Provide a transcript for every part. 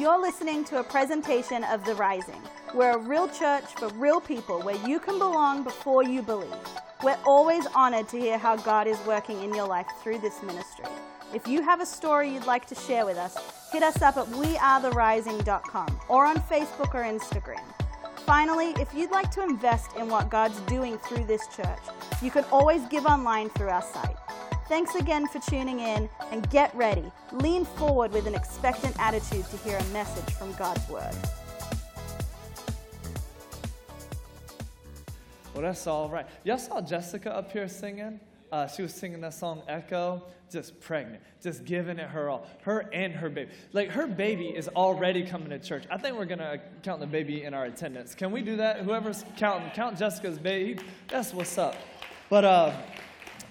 You're listening to a presentation of The Rising. We're a real church for real people where you can belong before you believe. We're always honored to hear how God is working in your life through this ministry. If you have a story you'd like to share with us, hit us up at wearetherising.com or on Facebook or Instagram. Finally, if you'd like to invest in what God's doing through this church, you can always give online through our site. Thanks again for tuning in and get ready. Lean forward with an expectant attitude to hear a message from God's Word. Well, that's all right. Y'all saw Jessica up here singing? Uh, she was singing that song Echo, just pregnant, just giving it her all. Her and her baby. Like, her baby is already coming to church. I think we're going to count the baby in our attendance. Can we do that? Whoever's counting, count Jessica's baby. That's what's up. But, uh,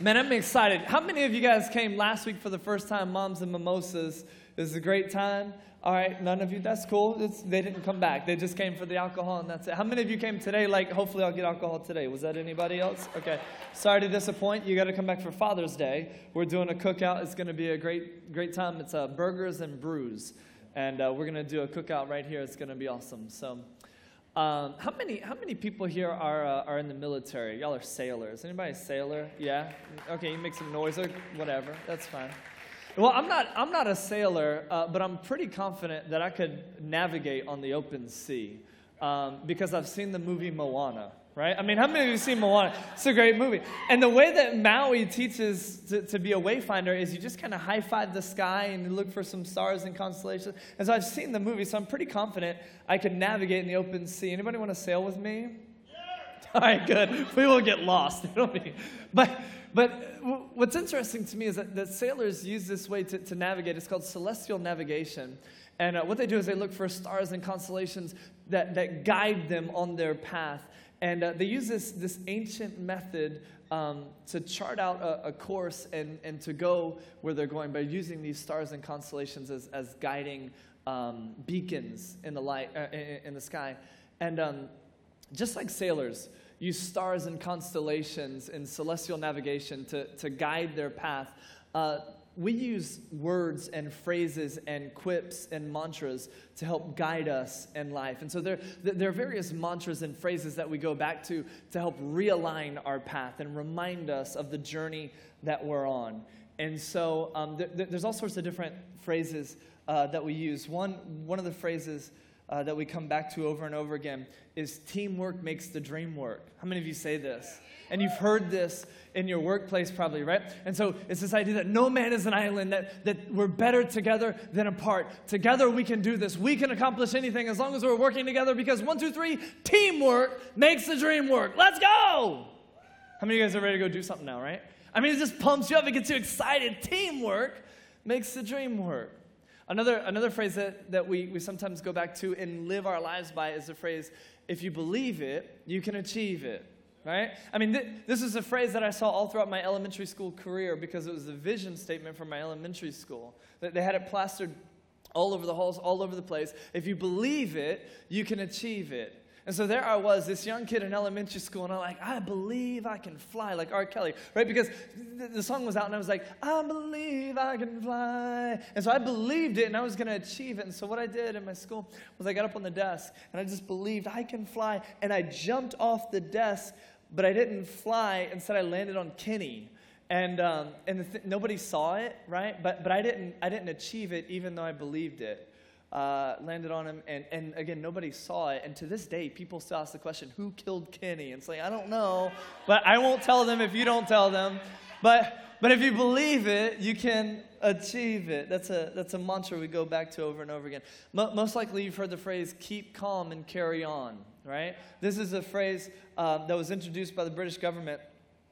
man, I'm excited. How many of you guys came last week for the first time, Moms and Mimosas? It was a great time. All right, none of you, that's cool. It's, they didn't come back. They just came for the alcohol and that's it. How many of you came today? Like, hopefully I'll get alcohol today. Was that anybody else? Okay. Sorry to disappoint. You got to come back for Father's Day. We're doing a cookout. It's going to be a great, great time. It's uh, burgers and brews. And uh, we're going to do a cookout right here. It's going to be awesome. So, um, how many how many people here are uh, are in the military? Y'all are sailors. Anybody a sailor? Yeah. Okay, you make some noise or whatever. That's fine. Well, I'm not, I'm not a sailor, uh, but I'm pretty confident that I could navigate on the open sea um, because I've seen the movie Moana, right? I mean, how many of you have seen Moana? It's a great movie. And the way that Maui teaches to, to be a wayfinder is you just kind of high five the sky and look for some stars and constellations. And so I've seen the movie, so I'm pretty confident I could navigate in the open sea. Anybody want to sail with me? All right, good. We will get lost. but but what's interesting to me is that, that sailors use this way to, to, navigate. It's called celestial navigation. And uh, what they do is they look for stars and constellations that, that guide them on their path. And uh, they use this, this ancient method um, to chart out a, a, course and, and to go where they're going by using these stars and constellations as, as guiding um, beacons in the, light, uh, in, in, the sky. And um, just like sailors, use stars and constellations in celestial navigation to, to guide their path. Uh, we use words and phrases and quips and mantras to help guide us in life. And so there, there are various mantras and phrases that we go back to to help realign our path and remind us of the journey that we're on. And so um, there's all sorts of different phrases uh, that we use. One, one of the phrases uh, that we come back to over and over again is teamwork makes the dream work. How many of you say this? And you've heard this in your workplace probably, right? And so it's this idea that no man is an island, that, that we're better together than apart. Together we can do this. We can accomplish anything as long as we're working together because one, two, three, teamwork makes the dream work. Let's go! How many of you guys are ready to go do something now, right? I mean, it just pumps you up, it gets you excited. Teamwork makes the dream work. Another, another phrase that, that we, we sometimes go back to and live our lives by is the phrase, if you believe it, you can achieve it. Right? I mean, th- this is a phrase that I saw all throughout my elementary school career because it was a vision statement from my elementary school. They had it plastered all over the halls, all over the place. If you believe it, you can achieve it. And so there I was, this young kid in elementary school, and I'm like, I believe I can fly, like R. Kelly, right? Because the song was out, and I was like, I believe I can fly. And so I believed it, and I was going to achieve it. And so what I did in my school was I got up on the desk, and I just believed I can fly, and I jumped off the desk, but I didn't fly. Instead, I landed on Kenny. And, um, and th- nobody saw it, right? But, but I, didn't, I didn't achieve it even though I believed it uh, landed on him, and, and again, nobody saw it. And to this day, people still ask the question, who killed Kenny? And it's like, I don't know, but I won't tell them if you don't tell them. But, but if you believe it, you can achieve it. That's a, that's a mantra we go back to over and over again. Mo- most likely, you've heard the phrase, keep calm and carry on, right? This is a phrase uh, that was introduced by the British government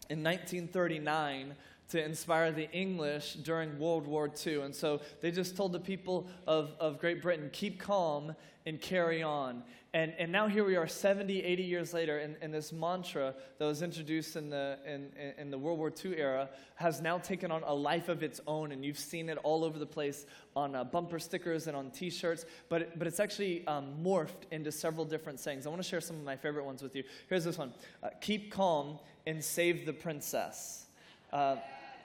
in 1939 to inspire the English during World War II. And so they just told the people of, of Great Britain, keep calm and carry on. And, and now here we are 70, 80 years later, and, and this mantra that was introduced in the, in, in the World War II era has now taken on a life of its own. And you've seen it all over the place on uh, bumper stickers and on t shirts, but, but it's actually um, morphed into several different sayings. I want to share some of my favorite ones with you. Here's this one uh, Keep calm and save the princess. Uh,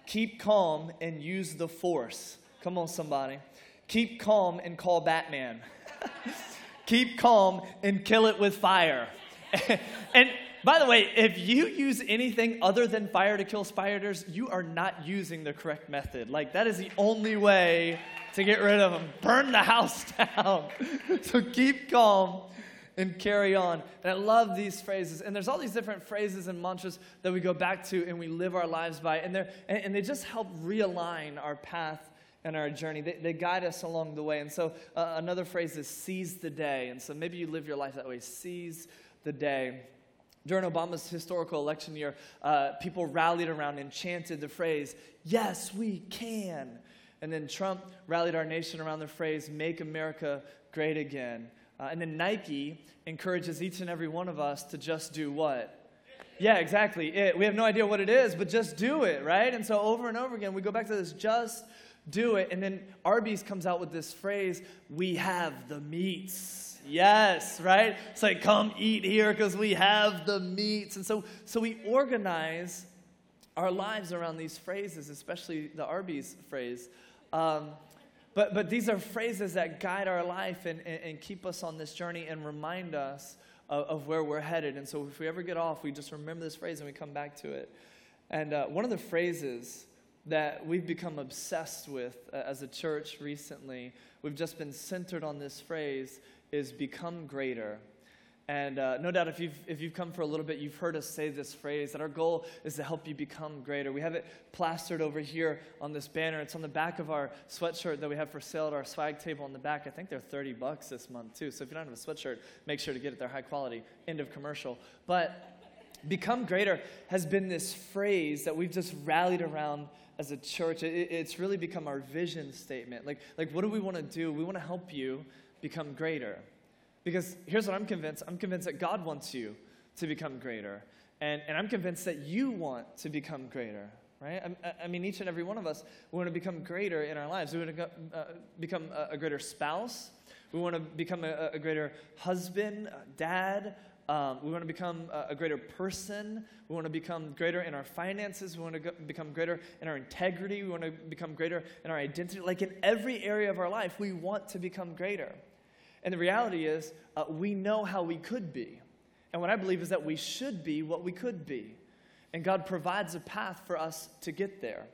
Keep calm and use the force. Come on, somebody. Keep calm and call Batman. Keep calm and kill it with fire. and by the way, if you use anything other than fire to kill spiders, you are not using the correct method. Like, that is the only way to get rid of them. Burn the house down. so keep calm and carry on. And I love these phrases. And there's all these different phrases and mantras that we go back to and we live our lives by. And, and, and they just help realign our path and our journey. They, they guide us along the way. And so uh, another phrase is seize the day. And so maybe you live your life that way seize the day. During Obama's historical election year, uh, people rallied around and chanted the phrase, Yes, we can. And then Trump rallied our nation around the phrase, Make America Great Again. Uh, and then Nike encourages each and every one of us to just do what? Yeah, exactly. It, we have no idea what it is, but just do it, right? And so over and over again, we go back to this just do it. And then Arby's comes out with this phrase, we have the meats. Yes, right? It's like, come eat here because we have the meats. And so, so we organize our lives around these phrases, especially the Arby's phrase. Um, but, but these are phrases that guide our life and, and, and keep us on this journey and remind us of, of, where we're headed. And so if we ever get off, we just remember this phrase and we come back to it. And uh, one of the phrases that we've become obsessed with uh, as a church recently, we've just been centered on this phrase, is become greater. And uh, no doubt, if you've, if you've come for a little bit, you've heard us say this phrase that our goal is to help you become greater. We have it plastered over here on this banner. It's on the back of our sweatshirt that we have for sale at our swag table on the back. I think they're 30 bucks this month, too. So if you don't have a sweatshirt, make sure to get it. They're high quality. End of commercial. But become greater has been this phrase that we've just rallied around as a church. It, it's really become our vision statement. Like, like what do we want to do? We want to help you become greater. Because here's what I'm convinced I'm convinced that God wants you to become greater. And, and I'm convinced that you want to become greater, right? I, I mean, each and every one of us, we want to become greater in our lives. We want to uh, become a, a, greater spouse. We want to become a, a greater husband, dad. Um, we want to become a, a, greater person. We want to become greater in our finances. We want to go, become greater in our integrity. We want to become greater in our identity. Like in every area of our life, we want to become greater. And the reality is, uh, we know how we could be. And what I believe is that we should be what we could be. And God provides a path for us to get there.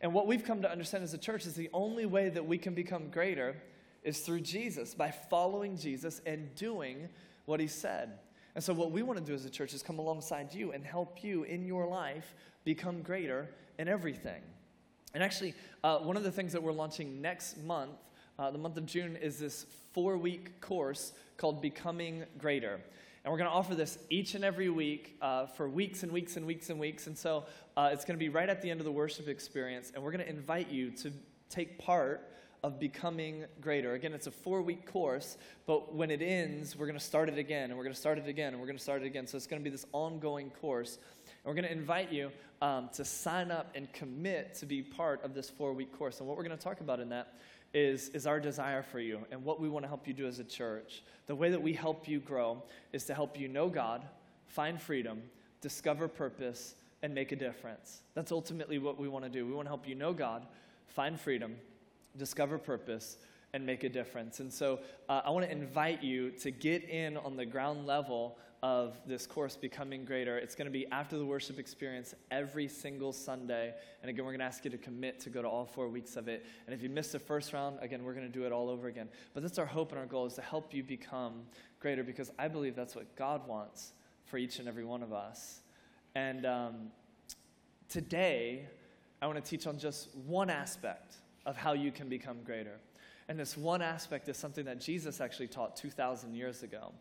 And what we've come to understand as a church is the only way that we can become greater is through Jesus, by following Jesus and doing what he said. And so, what we want to do as a church is come alongside you and help you in your life become greater in everything. And actually, uh, one of the things that we're launching next month uh, the month of June is this four week course called Becoming Greater. And we're going to offer this each and every week uh, for weeks and weeks and weeks and weeks. And so uh, it's going to be right at the end of the worship experience. And we're going to invite you to take part of becoming greater. Again, it's a four week course, but when it ends, we're going to start it again, and we're going to start it again, and we're going to start it again. So it's going to be this ongoing course. And we're going to invite you um, to sign up and commit to be part of this four week course. And what we're going to talk about in that is, is our desire for you and what we want to help you do as a church. The way that we help you grow is to help you know God, find freedom, discover purpose, and make a difference. That's ultimately what we want to do. We want to help you know God, find freedom, discover purpose, and make a difference. And so uh, I want to invite you to get in on the ground level of this course, Becoming Greater. It's going to be after the worship experience every single Sunday. And again, we're going to ask you to commit to go to all four weeks of it. And if you missed the first round, again, we're going to do it all over again. But that's our hope and our goal is to help you become greater because I believe that's what God wants for each and every one of us. And um, today, I want to teach on just one aspect of how you can become greater. And this one aspect is something that Jesus actually taught 2,000 years ago.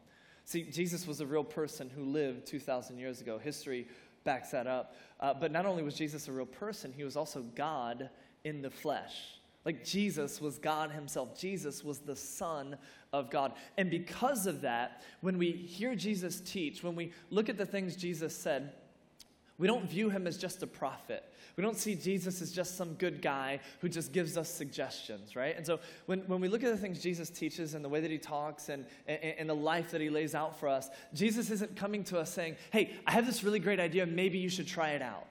See, Jesus was a real person who lived 2,000 years ago. History backs that up. Uh, but not only was Jesus a real person, he was also God in the flesh. Like Jesus was God himself. Jesus was the Son of God. And because of that, when we hear Jesus teach, when we look at the things Jesus said, we don't view him as just a prophet. We don't see Jesus as just some good guy who just gives us suggestions, right? And so when, when we look at the things Jesus teaches and the way that he talks and, and, and the life that he lays out for us, Jesus isn't coming to us saying, hey, I have this really great idea, maybe you should try it out.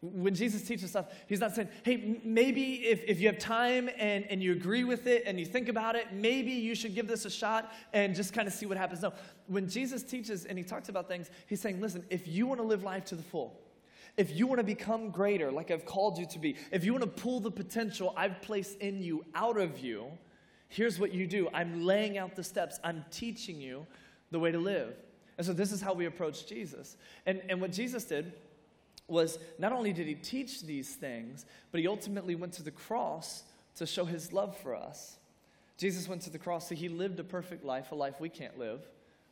When Jesus teaches stuff, he's not saying, hey, maybe if, if you have time and, and you agree with it and you think about it, maybe you should give this a shot and just kind of see what happens. No, when Jesus teaches and he talks about things, he's saying, listen, if you want to live life to the full, if you want to become greater, like I've called you to be, if you want to pull the potential I've placed in you out of you, here's what you do I'm laying out the steps, I'm teaching you the way to live. And so this is how we approach Jesus. And, and what Jesus did was not only did he teach these things, but he ultimately went to the cross to show his love for us. Jesus went to the cross, so he lived a perfect life, a life we can't live,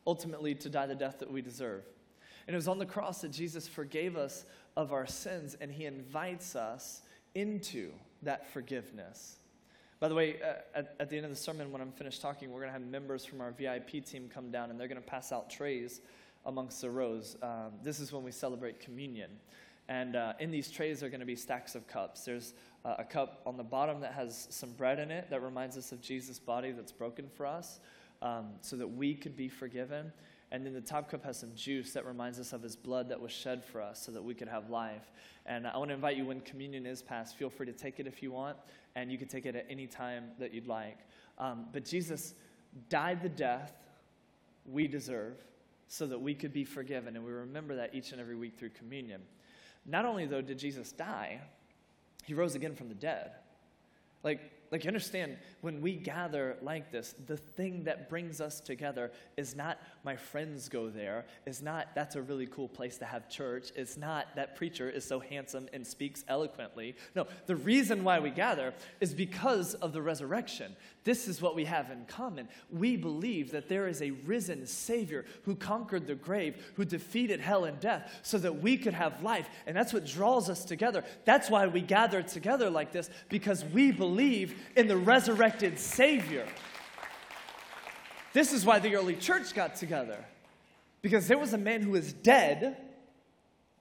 ultimately to die the death that we deserve. And it was on the cross that Jesus forgave us of our sins, and He invites us into that forgiveness. By the way, uh, at, at, the end of the sermon, when I'm finished talking, we're going to have members from our VIP team come down, and they're going to pass out trays amongst the rows. Um, this is when we celebrate communion. And uh, in these trays are going to be stacks of cups. There's uh, a cup on the bottom that has some bread in it that reminds us of Jesus' body that's broken for us um, so that we could be forgiven. And then the top cup has some juice that reminds us of his blood that was shed for us so that we could have life. And I want to invite you when communion is passed, feel free to take it if you want, and you can take it at any time that you'd like. Um, but Jesus died the death we deserve so that we could be forgiven. And we remember that each and every week through communion. Not only, though, did Jesus die, he rose again from the dead. Like, like, you understand, when we gather like this, the thing that brings us together is not my friends go there, is not that's a really cool place to have church, it's not that preacher is so handsome and speaks eloquently. No, the reason why we gather is because of the resurrection. This is what we have in common. We believe that there is a risen Savior who conquered the grave, who defeated hell and death, so that we could have life. And that's what draws us together. That's why we gather together like this, because we believe in the resurrected Savior. This is why the early church got together. Because there was a man who was dead,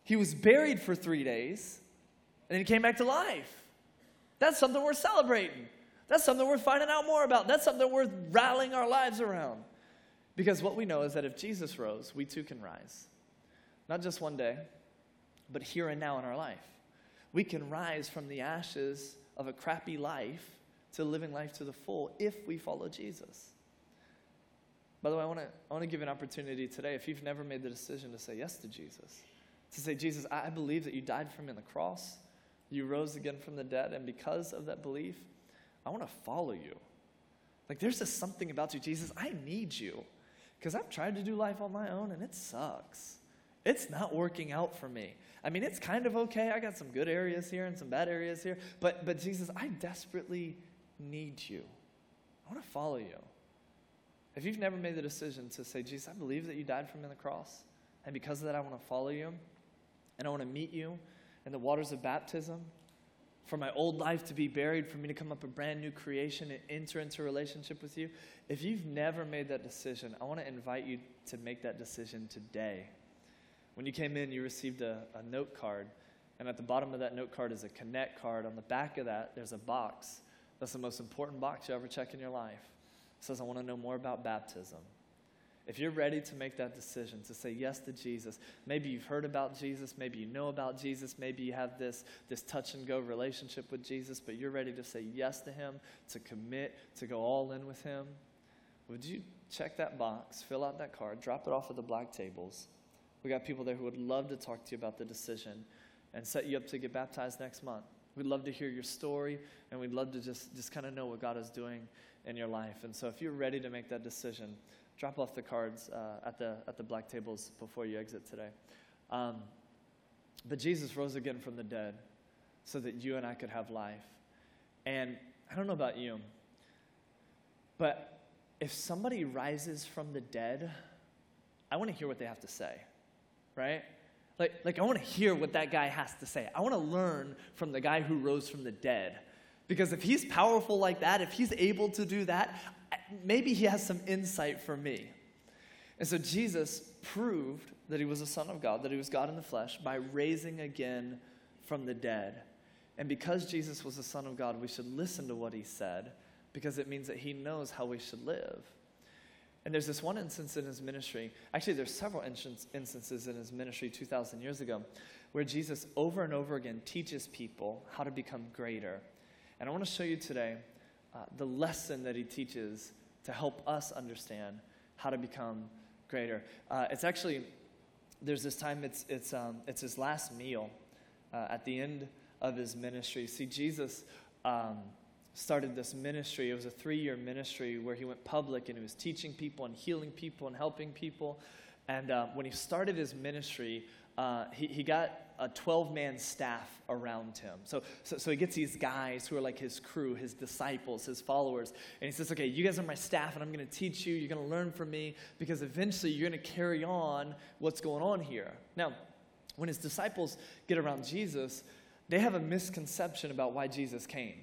he was buried for three days, and then he came back to life. That's something worth celebrating. That's something worth finding out more about. That's something worth rallying our lives around. Because what we know is that if Jesus rose, we too can rise. Not just one day, but here and now in our life. We can rise from the ashes of a crappy life to living life to the full if we follow Jesus. By the way, I want to I give an opportunity today. If you've never made the decision to say yes to Jesus, to say, Jesus, I believe that you died for me on the cross, you rose again from the dead, and because of that belief, I want to follow you. Like, there's just something about you, Jesus. I need you because I've tried to do life on my own and it sucks. It's not working out for me. I mean, it's kind of okay. I got some good areas here and some bad areas here, but but Jesus, I desperately need you. I want to follow you. If you've never made the decision to say, Jesus, I believe that you died for me on the cross, and because of that, I want to follow you, and I want to meet you in the waters of baptism, for my old life to be buried, for me to come up a brand new creation and enter into a relationship with you. If you've never made that decision, I want to invite you to make that decision today. When you came in, you received a, a note card, and at the bottom of that note card is a connect card. On the back of that, there's a box that's the most important box you ever check in your life. It says, I want to know more about baptism. If you're ready to make that decision, to say yes to Jesus, maybe you've heard about Jesus, maybe you know about Jesus, maybe you have this, this touch and go relationship with Jesus, but you're ready to say yes to Him, to commit, to go all in with Him, would you check that box, fill out that card, drop it off at the black tables? We got people there who would love to talk to you about the decision and set you up to get baptized next month. We'd love to hear your story, and we'd love to just, just kind of know what God is doing in your life. And so, if you're ready to make that decision, drop off the cards uh, at, the, at the black tables before you exit today. Um, but Jesus rose again from the dead so that you and I could have life. And I don't know about you, but if somebody rises from the dead, I want to hear what they have to say, right? Like, like I want to hear what that guy has to say. I want to learn from the guy who rose from the dead. Because if he's powerful like that, if he's able to do that, maybe he has some insight for me. And so Jesus proved that he was a son of God, that he was God in the flesh, by raising again from the dead. And because Jesus was the son of God, we should listen to what he said because it means that he knows how we should live. And there's this one instance in his ministry, actually, there's several instances in his ministry 2,000 years ago, where Jesus over and over again teaches people how to become greater. And I want to show you today uh, the lesson that he teaches to help us understand how to become greater. Uh, it's actually, there's this time, it's, it's, um, it's his last meal uh, at the end of his ministry. See, Jesus. Um, started this ministry. It was a three year ministry where he went public and he was teaching people and healing people and helping people. And uh, when he started his ministry, uh, he, he got a 12 man staff around him. So, so, so he gets these guys who are like his crew, his disciples, his followers. And he says, Okay, you guys are my staff, and I'm going to teach you. You're going to learn from me because eventually you're going to carry on what's going on here. Now, when his disciples get around Jesus, they have a misconception about why Jesus came.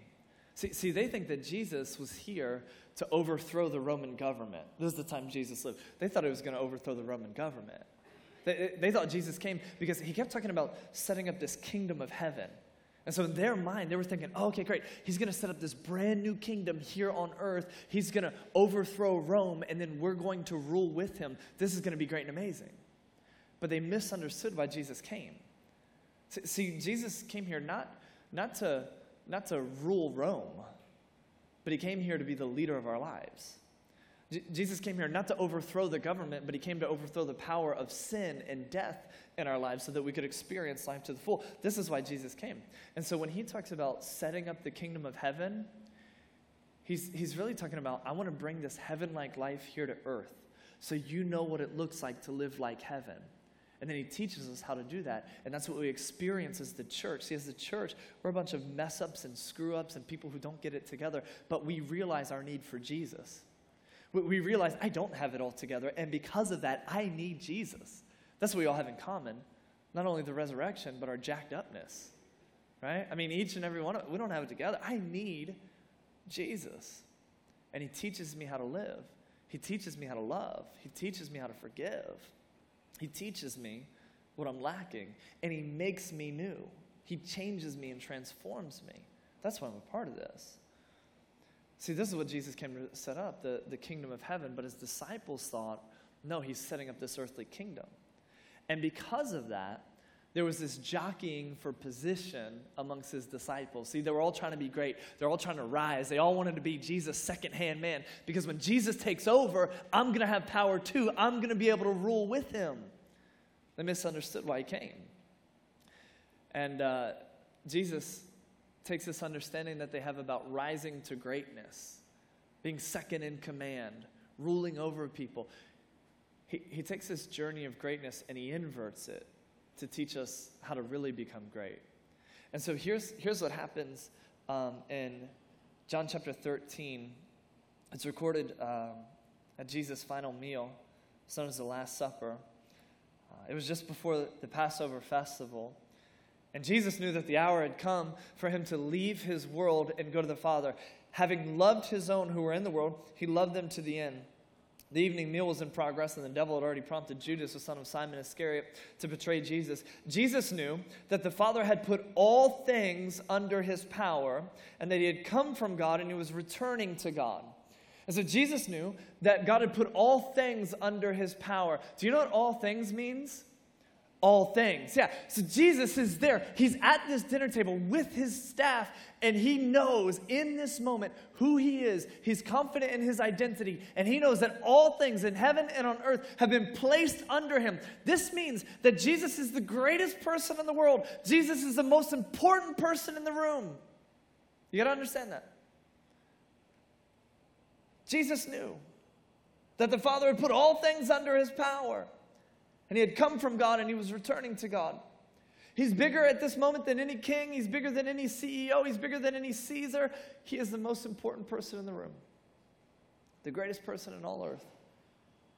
See, see, they think that Jesus was here to overthrow the Roman government. This is the time Jesus lived. They thought he was going to overthrow the Roman government. They, they thought Jesus came because he kept talking about setting up this kingdom of heaven. And so in their mind, they were thinking, oh, okay, great. He's going to set up this brand new kingdom here on earth. He's going to overthrow Rome, and then we're going to rule with him. This is going to be great and amazing. But they misunderstood why Jesus came. See, Jesus came here not, not to not to rule Rome, but he came here to be the leader of our lives. J- Jesus came here not to overthrow the government, but he came to overthrow the power of sin and death in our lives so that we could experience life to the full. This is why Jesus came. And so when he talks about setting up the kingdom of heaven, he's, he's really talking about, I want to bring this heaven like life here to earth so you know what it looks like to live like heaven. And then he teaches us how to do that. And that's what we experience as the church. See, as the church, we're a bunch of mess ups and screw ups and people who don't get it together, but we realize our need for Jesus. We realize I don't have it all together, and because of that, I need Jesus. That's what we all have in common. Not only the resurrection, but our jacked upness. Right? I mean, each and every one of us, we don't have it together. I need Jesus. And he teaches me how to live. He teaches me how to love. He teaches me how to forgive. He teaches me what I'm lacking, and He makes me new. He changes me and transforms me. That's why I'm a part of this. See, this is what Jesus came to set up the, the kingdom of heaven, but his disciples thought, no, he's setting up this earthly kingdom. And because of that, there was this jockeying for position amongst his disciples. See, they were all trying to be great. They're all trying to rise. They all wanted to be Jesus' second hand man because when Jesus takes over, I'm going to have power too. I'm going to be able to rule with him. They misunderstood why he came. And uh, Jesus takes this understanding that they have about rising to greatness, being second in command, ruling over people. He, he takes this journey of greatness and he inverts it to teach us how to really become great. And so here's, here's what happens um, in John chapter 13. It's recorded um, at Jesus' final meal, known as the Last Supper. It was just before the Passover festival. And Jesus knew that the hour had come for him to leave his world and go to the Father. Having loved his own who were in the world, he loved them to the end. The evening meal was in progress, and the devil had already prompted Judas, the son of Simon Iscariot, to betray Jesus. Jesus knew that the Father had put all things under his power, and that he had come from God and he was returning to God. And so Jesus knew that God had put all things under his power. Do you know what all things means? All things. Yeah. So Jesus is there. He's at this dinner table with his staff, and he knows in this moment who he is. He's confident in his identity, and he knows that all things in heaven and on earth have been placed under him. This means that Jesus is the greatest person in the world, Jesus is the most important person in the room. You got to understand that. Jesus knew that the Father had put all things under his power. And he had come from God and he was returning to God. He's bigger at this moment than any king. He's bigger than any CEO. He's bigger than any Caesar. He is the most important person in the room, the greatest person in all earth.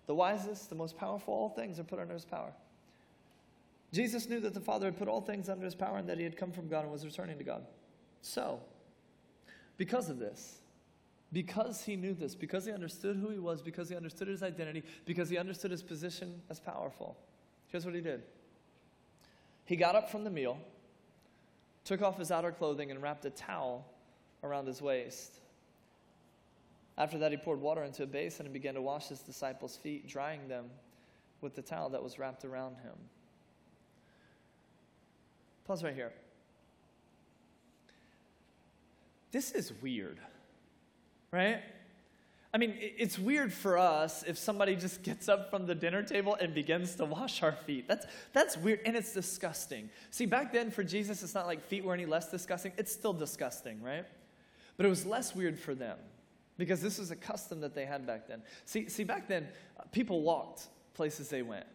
The wisest, the most powerful, all things are put under his power. Jesus knew that the Father had put all things under his power and that he had come from God and was returning to God. So, because of this, because he knew this, because he understood who he was, because he understood his identity, because he understood his position as powerful, here's what he did. He got up from the meal, took off his outer clothing, and wrapped a towel around his waist. After that, he poured water into a basin and began to wash his disciples' feet, drying them with the towel that was wrapped around him. Pause right here. This is weird, right? I mean, it's weird for us if somebody just gets up from the dinner table and begins to wash our feet. That's, that's weird, and it's disgusting. See, back then for Jesus, it's not like feet were any less disgusting. It's still disgusting, right? But it was less weird for them because this was a custom that they had back then. See, see back then, uh, people walked places they went.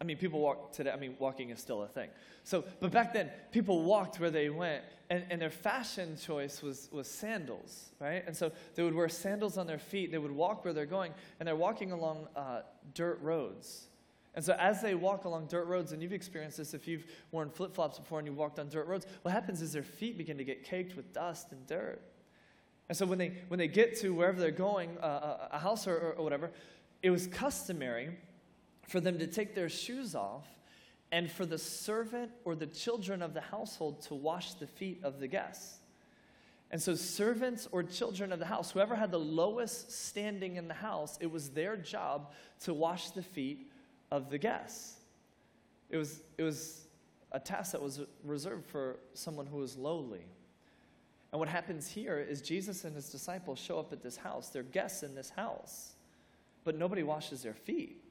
I mean, people walk today. I mean, walking is still a thing. So, but back then, people walked where they went, and, and their fashion choice was, was sandals, right? And so they would wear sandals on their feet. They would walk where they're going, and they're walking along uh, dirt roads. And so, as they walk along dirt roads, and you've experienced this if you've worn flip flops before and you've walked on dirt roads, what happens is their feet begin to get caked with dust and dirt. And so, when they, when they get to wherever they're going, uh, a house or, or whatever, it was customary for them to take their shoes off and for the servant or the children of the household to wash the feet of the guests. And so, servants or children of the house, whoever had the lowest standing in the house, it was their job to wash the feet of the guests. It was, it was a task that was reserved for someone who was lowly. And what happens here is Jesus and his disciples show up at this house. They're guests in this house, but nobody washes their feet.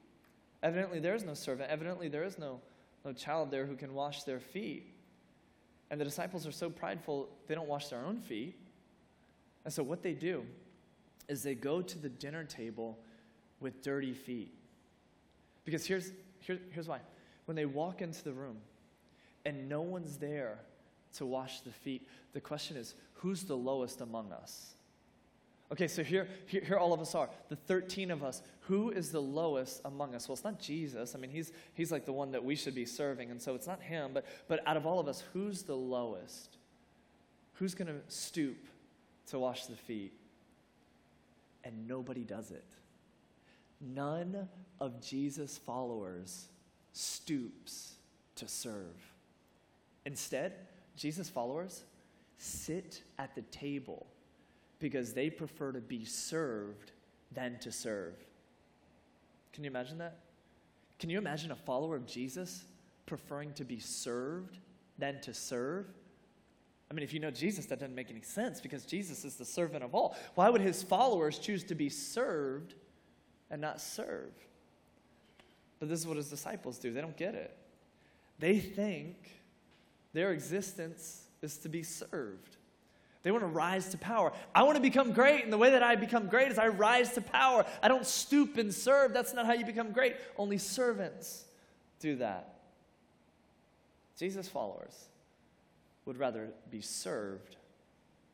Evidently, there is no servant. Evidently, there is no, no child there who can wash their feet. And the disciples are so prideful, they don't wash their own feet. And so, what they do is they go to the dinner table with dirty feet. Because here's, here, here's why. When they walk into the room and no one's there to wash the feet, the question is who's the lowest among us? Okay, so here, here, here all of us are, the 13 of us. Who is the lowest among us? Well, it's not Jesus. I mean, he's, he's like the one that we should be serving, and so it's not him. But, but out of all of us, who's the lowest? Who's going to stoop to wash the feet? And nobody does it. None of Jesus' followers stoops to serve. Instead, Jesus' followers sit at the table because they prefer to be served than to serve. Can you imagine that? Can you imagine a follower of Jesus preferring to be served than to serve? I mean, if you know Jesus, that doesn't make any sense because Jesus is the servant of all. Why would his followers choose to be served and not serve? But this is what his disciples do. They don't get it. They think their existence is to be served. They want to rise to power. I want to become great, and the way that I become great is I rise to power. I don't stoop and serve. That's not how you become great. Only servants do that. Jesus' followers would rather be served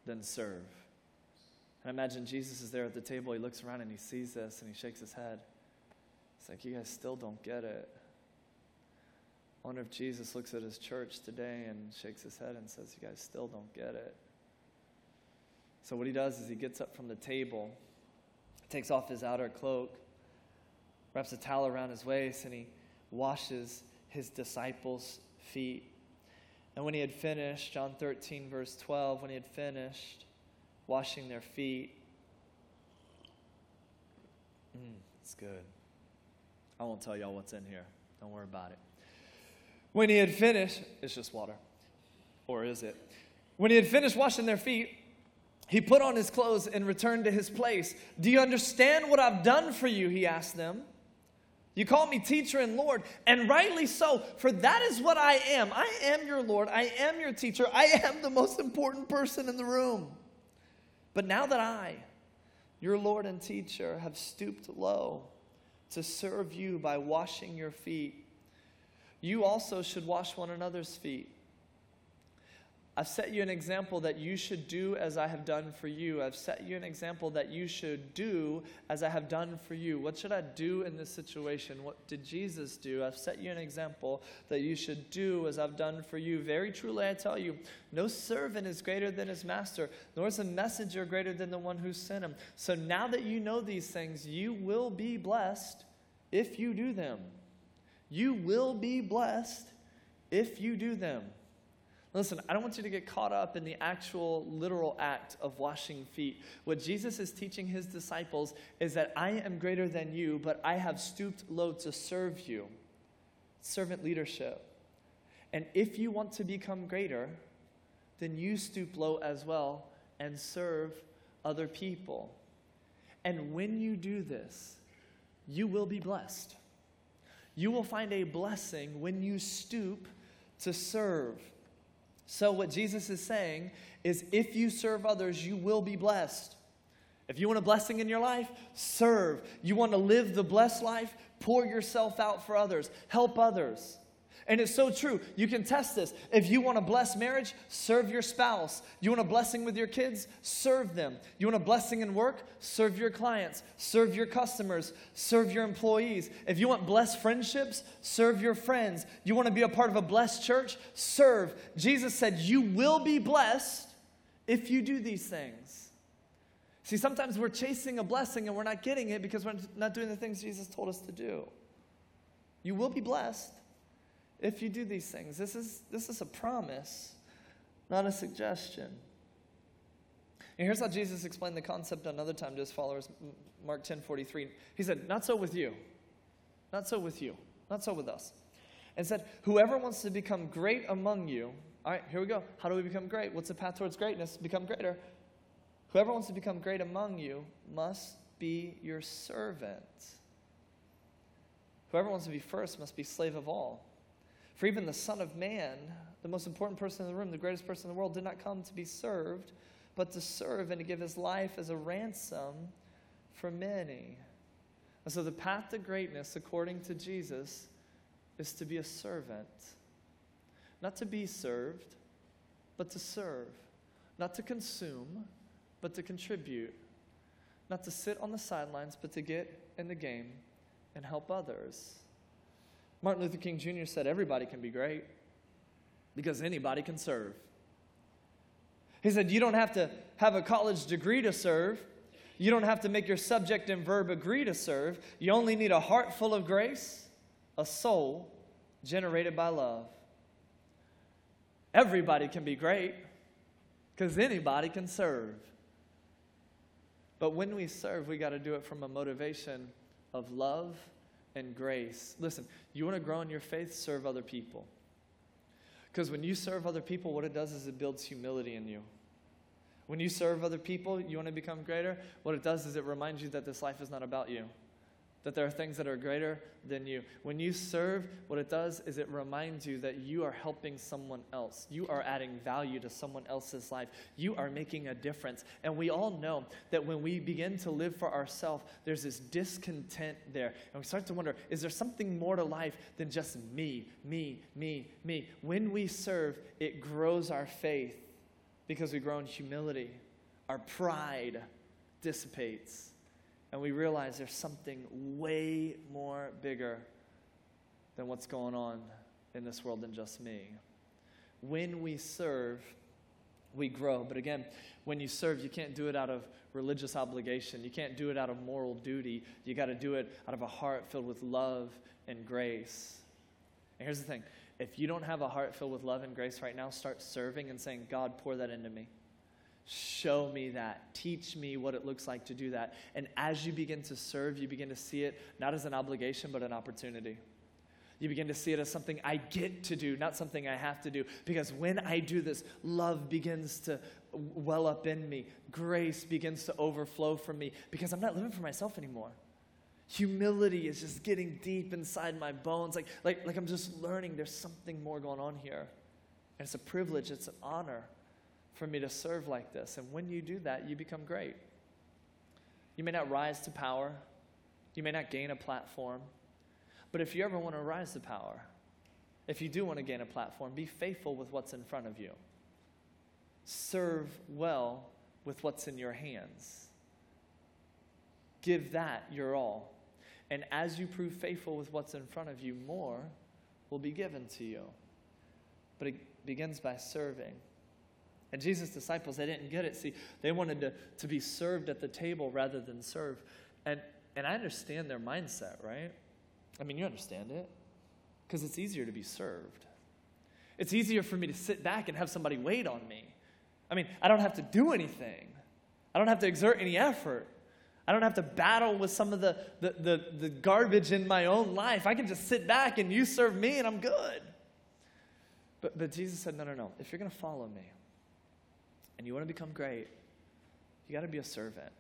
than serve. And imagine Jesus is there at the table. He looks around and he sees this and he shakes his head. It's like, you guys still don't get it. I wonder if Jesus looks at his church today and shakes his head and says, You guys still don't get it. So, what he does is he gets up from the table, takes off his outer cloak, wraps a towel around his waist, and he washes his disciples' feet. And when he had finished, John 13, verse 12, when he had finished washing their feet, mm, it's good. I won't tell y'all what's in here. Don't worry about it. When he had finished, it's just water. Or is it? When he had finished washing their feet, he put on his clothes and returned to his place. Do you understand what I've done for you? He asked them. You call me teacher and Lord, and rightly so, for that is what I am. I am your Lord. I am your teacher. I am the most important person in the room. But now that I, your Lord and teacher, have stooped low to serve you by washing your feet, you also should wash one another's feet. I've set you an example that you should do as I have done for you. I've set you an example that you should do as I have done for you. What should I do in this situation? What did Jesus do? I've set you an example that you should do as I've done for you. Very truly, I tell you, no servant is greater than his master, nor is a messenger greater than the one who sent him. So now that you know these things, you will be blessed if you do them. You will be blessed if you do them. Listen, I don't want you to get caught up in the actual literal act of washing feet. What Jesus is teaching his disciples is that I am greater than you, but I have stooped low to serve you. Servant leadership. And if you want to become greater, then you stoop low as well and serve other people. And when you do this, you will be blessed. You will find a blessing when you stoop to serve. So, what Jesus is saying is if you serve others, you will be blessed. If you want a blessing in your life, serve. You want to live the blessed life, pour yourself out for others, help others. And it's so true. You can test this. If you want a blessed marriage, serve your spouse. You want a blessing with your kids, serve them. You want a blessing in work, serve your clients, serve your customers, serve your employees. If you want blessed friendships, serve your friends. You want to be a part of a blessed church, serve. Jesus said, You will be blessed if you do these things. See, sometimes we're chasing a blessing and we're not getting it because we're not doing the things Jesus told us to do. You will be blessed if you do these things. This is, this is a promise, not a suggestion. And here's how Jesus explained the concept another time to his followers, Mark 10 43. He said, Not so with you. Not so with you. Not so with us. And said, Whoever wants to become great among you, all right, here we go. How do we become great? What's the path towards greatness? Become greater. Whoever wants to become great among you must be your servant. Whoever wants to be first must be slave of all. For even the Son of Man, the most important person in the room, the greatest person in the world, did not come to be served, but to serve and to give his life as a ransom for many. And so the path to greatness, according to Jesus, is to be a servant. Not to be served, but to serve. Not to consume, but to contribute. Not to sit on the sidelines, but to get in the game and help others. Martin Luther King Jr. said everybody can be great because anybody can serve. He said you don't have to have a college degree to serve. You don't have to make your subject and verb agree to serve. You only need a heart full of grace, a soul generated by love. Everybody can be great because anybody can serve. But when we serve, we got to do it from a motivation of love and grace. Listen, you want to grow in your faith, serve other people. Because when you serve other people, what it does is it builds humility in you. When you serve other people, you want to become greater, what it does is it reminds you that this life is not about you that there are things that are greater than you. When you serve, what it does is it reminds you that you are helping someone else. You are adding value to someone else's life. You are making a difference. And we all know that when we begin to live for ourselves, there's this discontent there. And we start to wonder is there something more to life than just me, me, me, me? When we serve, it grows our faith because we grow in humility. Our pride dissipates and we realize there's something way more bigger than what's going on in this world than just me. When we serve, we grow. But again, when you serve, you can't do it out of religious obligation. You can't do it out of moral duty. You got to do it out of a heart filled with love and grace. And here's the thing if you don't have a heart filled with love and grace right now, start serving and saying, God, pour that into me. Show me that. Teach me what it looks like to do that. And as you begin to serve, you begin to see it not as an obligation, but an opportunity. You begin to see it as something I get to do, not something I have to do. Because when I do this, love begins to well up in me, grace begins to overflow from me, because I'm not living for myself anymore. Humility is just getting deep inside my bones. Like, like, like I'm just learning there's something more going on here. And it's a privilege, it's an honor for me to serve like this. And when you do that, you become great. You may not rise to power, you may not gain a platform, but if you ever want to rise to power, if you do want to gain a platform, be faithful with what's in front of you. Serve well with what's in your hands. Give that your all. And as you prove faithful with what's in front of you, more will be given to you. But it begins by serving. And Jesus' disciples, they didn't get it. See, they wanted to, to be served at the table rather than serve. And, and I understand their mindset, right? I mean, you understand it. Because it's easier to be served. It's easier for me to sit back and have somebody wait on me. I mean, I don't have to do anything, I don't have to exert any effort. I don't have to battle with some of the, the, the, the, garbage in my own life. I can just sit back and you serve me and I'm good. But, but Jesus said, no, no, no. If you're going to follow me and you want to become great, you got to be a servant.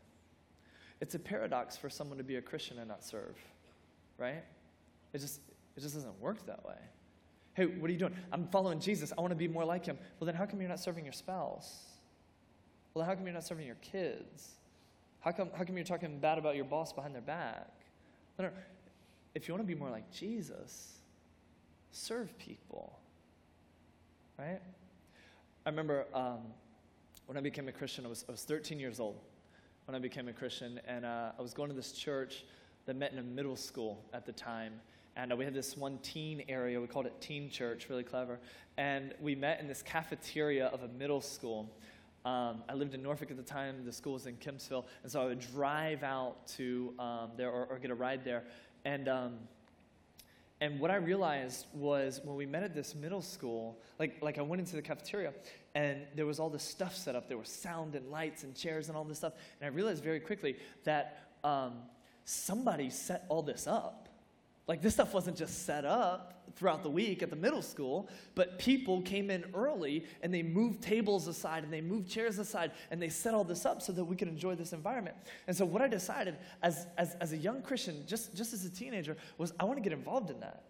It's a paradox for someone to be a Christian and not serve, right? It just, it just doesn't work that way. Hey, what are you doing? I'm following Jesus. I want to be more like him. Well, then how come you're not serving your spouse? Well, how come you're not serving your kids? How come, how come you're talking bad about your boss behind their back? If you want to be more like Jesus, serve people. Right? I remember um, when I became a Christian, I was, I was 13 years old when I became a Christian, and uh, I was going to this church that met in a middle school at the time. And uh, we had this one teen area, we called it Teen Church, really clever. And we met in this cafeteria of a middle school. Um, I lived in Norfolk at the time. The school was in Kempsville, and so I would drive out to um, there or, or, get a ride there. And um, and what I realized was when we met at this middle school, like like I went into the cafeteria, and there was all this stuff set up. There was sound and lights and chairs and all this stuff. And I realized very quickly that um, somebody set all this up. Like this stuff wasn't just set up throughout the week at the middle school, but people came in early and they moved tables aside and they moved chairs aside and they set all this up so that we could enjoy this environment. And so what I decided as, as, as a young Christian, just, just as a teenager, was I want to get involved in that.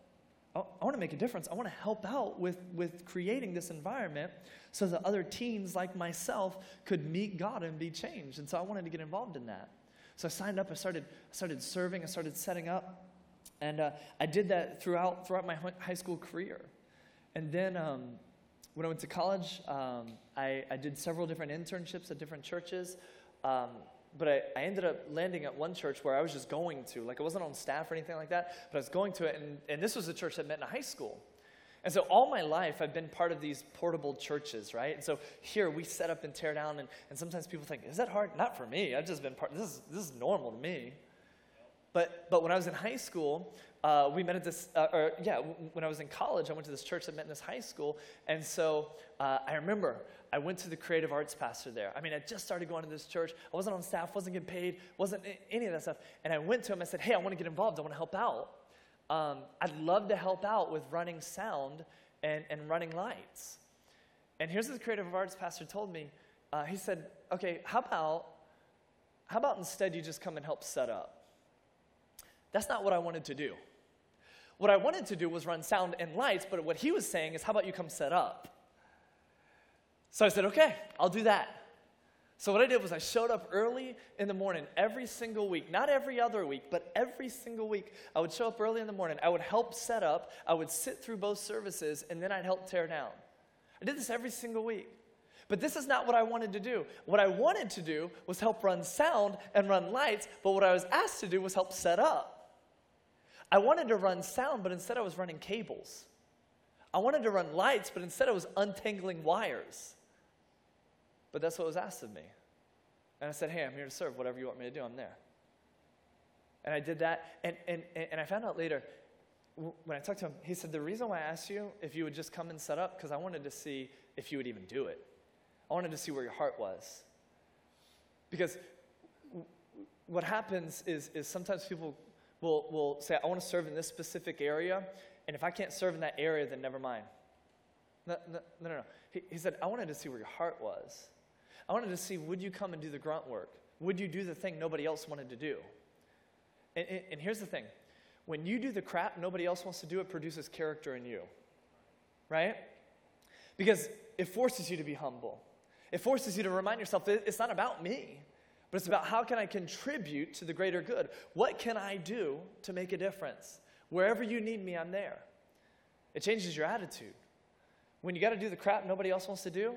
I, want to make a difference. I want to help out with, with creating this environment so that other teens like myself could meet God and be changed. And so I wanted to get involved in that. So I signed up, I started, started serving, I started setting up. And uh, I did that throughout, throughout my high school career. And then um, when I went to college, um, I, I, did several different internships at different churches. Um, but I, I, ended up landing at one church where I was just going to. Like, I wasn't on staff or anything like that, but I was going to it. And, and this was a church that met in a high school. And so all my life, I've been part of these portable churches, right? And so here we set up and tear down, and, and sometimes people think, is that hard? Not for me. I've just been part, this is, this is normal to me. But, but when I was in high school, uh, we met at this, uh, or yeah, when I was in college, I went to this church that met in this high school. And so uh, I remember I went to the creative arts pastor there. I mean, I just started going to this church. I wasn't on staff, wasn't getting paid, wasn't any of that stuff. And I went to him, and I said, hey, I want to get involved, I want to help out. Um, I'd love to help out with running sound and, and running lights. And here's what the creative arts pastor told me. Uh, he said, okay, how about, how about instead you just come and help set up? That's not what I wanted to do. What I wanted to do was run sound and lights, but what he was saying is, how about you come set up? So I said, okay, I'll do that. So what I did was I showed up early in the morning every single week, not every other week, but every single week. I would show up early in the morning. I would help set up. I would sit through both services, and then I'd help tear down. I did this every single week. But this is not what I wanted to do. What I wanted to do was help run sound and run lights, but what I was asked to do was help set up. I wanted to run sound, but instead I was running cables. I wanted to run lights, but instead I was untangling wires. But that's what was asked of me. And I said, hey, I'm here to serve. Whatever you want me to do, I'm there. And I did that. And, and, and I found out later, when I talked to him, he said, the reason why I asked you if you would just come and set up, because I wanted to see if you would even do it. I wanted to see where your heart was. Because what happens is, is sometimes people will, will say, I want to serve in this specific area, and if I can't serve in that area, then never mind. No, no, no, no. He, he said, I wanted to see where your heart was. I wanted to see, would you come and do the grunt work? Would you do the thing nobody else wanted to do? And, and, and here's the thing when you do the crap nobody else wants to do, it produces character in you, right? Because it forces you to be humble. It forces you to remind yourself that it's not about me. But it's about how can I contribute to the greater good? What can I do to make a difference? Wherever you need me, I'm there. It changes your attitude. When you got to do the crap nobody else wants to do,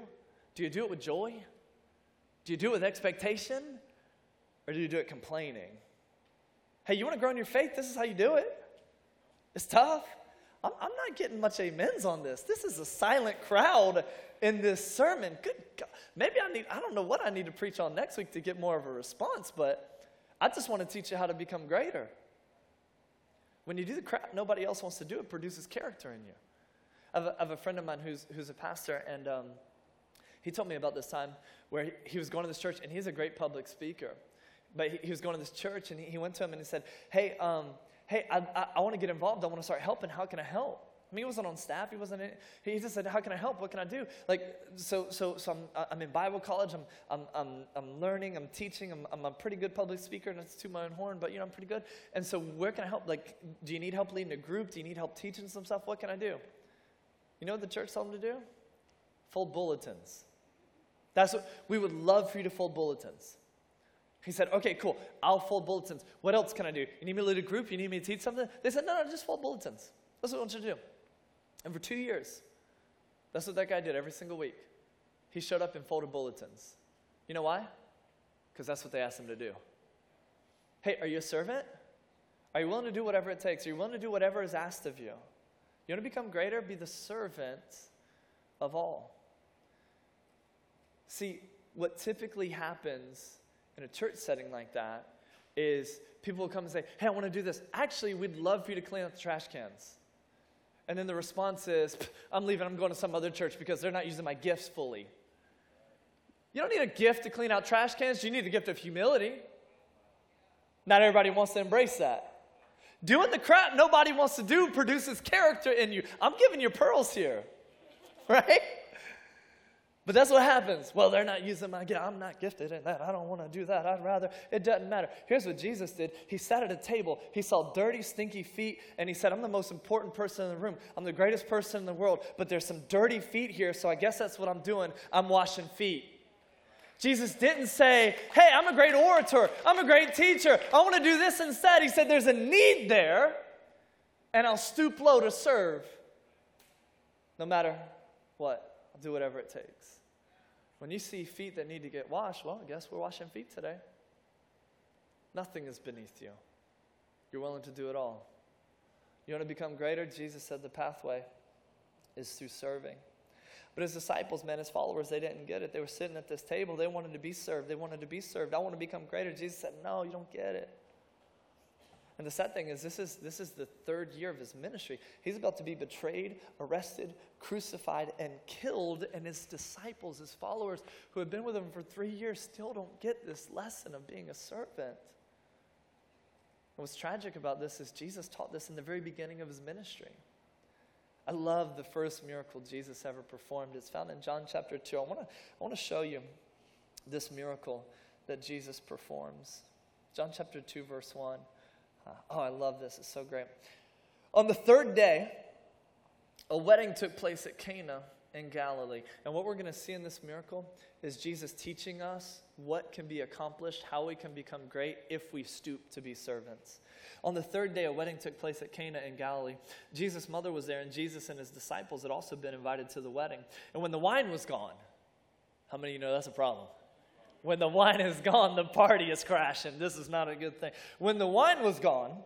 do you do it with joy? Do you do it with expectation? Or do you do it complaining? Hey, you want to grow in your faith? This is how you do it. It's tough. I'm, not getting much amens on this. This is a silent crowd in this sermon. Good God. Maybe I need, I don't know what I need to preach on next week to get more of a response, but I just want to teach you how to become greater. When you do the crap nobody else wants to do, it produces character in you. I have a, I have a friend of mine who's, who's a pastor, and um, he told me about this time where he, he was going to this church, and he's a great public speaker. But he, he was going to this church, and he, he went to him and he said, Hey, um, hey, I, I, I want to get involved. I want to start helping. How can I help? I mean, he wasn't on staff. He wasn't. In, he just said, "How can I help? What can I do?" Like, so, so, so I'm, I'm in Bible college. I'm, I'm, I'm, I'm learning. I'm teaching. I'm, I'm a pretty good public speaker, and it's to my own horn, but you know, I'm pretty good. And so, where can I help? Like, do you need help leading a group? Do you need help teaching some stuff? What can I do? You know what the church told him to do? Fold bulletins. That's what we would love for you to fold bulletins. He said, okay, cool. I'll fold bulletins. What else can I do? You need me to lead a group? You need me to teach something? They said, no, no, just fold bulletins. That's what I want you to do. And for two years, that's what that guy did every single week. He showed up and folded bulletins. You know why? Because that's what they asked him to do. Hey, are you a servant? Are you willing to do whatever it takes? Are you willing to do whatever is asked of you? You want to become greater? Be the servant of all. See, what typically happens in a church setting like that is people will come and say, Hey, I want to do this. Actually, we'd love for you to clean up the trash cans. And then the response is, I'm leaving, I'm going to some other church because they're not using my gifts fully. You don't need a gift to clean out trash cans, you need a gift of humility. Not everybody wants to embrace that. Doing the crap nobody wants to do produces character in you. I'm giving you pearls here, right? But that's what happens. Well, they're not using my gift. I'm not gifted in that. I don't want to do that. I'd rather. It doesn't matter. Here's what Jesus did He sat at a table. He saw dirty, stinky feet, and He said, I'm the most important person in the room. I'm the greatest person in the world, but there's some dirty feet here, so I guess that's what I'm doing. I'm washing feet. Jesus didn't say, Hey, I'm a great orator. I'm a great teacher. I want to do this instead. He said, There's a need there, and I'll stoop low to serve. No matter what, I'll do whatever it takes. When you see feet that need to get washed, well, I guess we're washing feet today. Nothing is beneath you. You're willing to do it all. You want to become greater? Jesus said the pathway is through serving. But his disciples, man, his followers, they didn't get it. They were sitting at this table. They wanted to be served. They wanted to be served. I want to become greater. Jesus said, No, you don't get it. And the sad thing is, this is, this is the third year of his ministry. He's about to be betrayed, arrested, crucified, and killed. And his disciples, his followers, who have been with him for three years, still don't get this lesson of being a servant. And what's tragic about this is Jesus taught this in the very beginning of his ministry. I love the first miracle Jesus ever performed. It's found in John chapter 2. I want to I want to show you this miracle that Jesus performs. John chapter 2, verse 1. Oh, I love this. It's so great. On the third day, a wedding took place at Cana in Galilee. And what we're going to see in this miracle is Jesus teaching us what can be accomplished, how we can become great if we stoop to be servants. On the third day, a wedding took place at Cana in Galilee. Jesus' mother was there, and Jesus and his disciples had also been invited to the wedding. And when the wine was gone, how many of you know that's a problem? When the wine is gone, the party is crashing. This is not a good thing. When the wine was gone,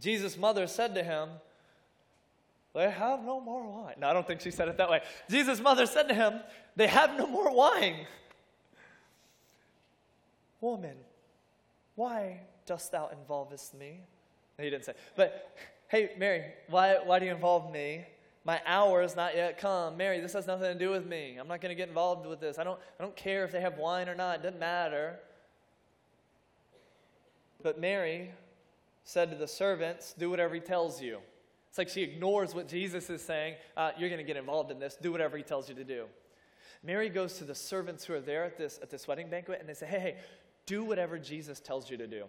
Jesus' mother said to him, They have no more wine. No, I don't think she said it that way. Jesus' mother said to him, They have no more wine. Woman, why dost thou involvest me? he didn't say. But hey, Mary, why, why do you involve me? My hour is not yet come. Mary, this has nothing to do with me. I'm not going to get involved with this. I don't, I don't care if they have wine or not. It doesn't matter. But Mary said to the servants, Do whatever he tells you. It's like she ignores what Jesus is saying. Uh, you're going to get involved in this. Do whatever he tells you to do. Mary goes to the servants who are there at this, at this wedding banquet and they say, Hey, hey, do whatever Jesus tells you to do.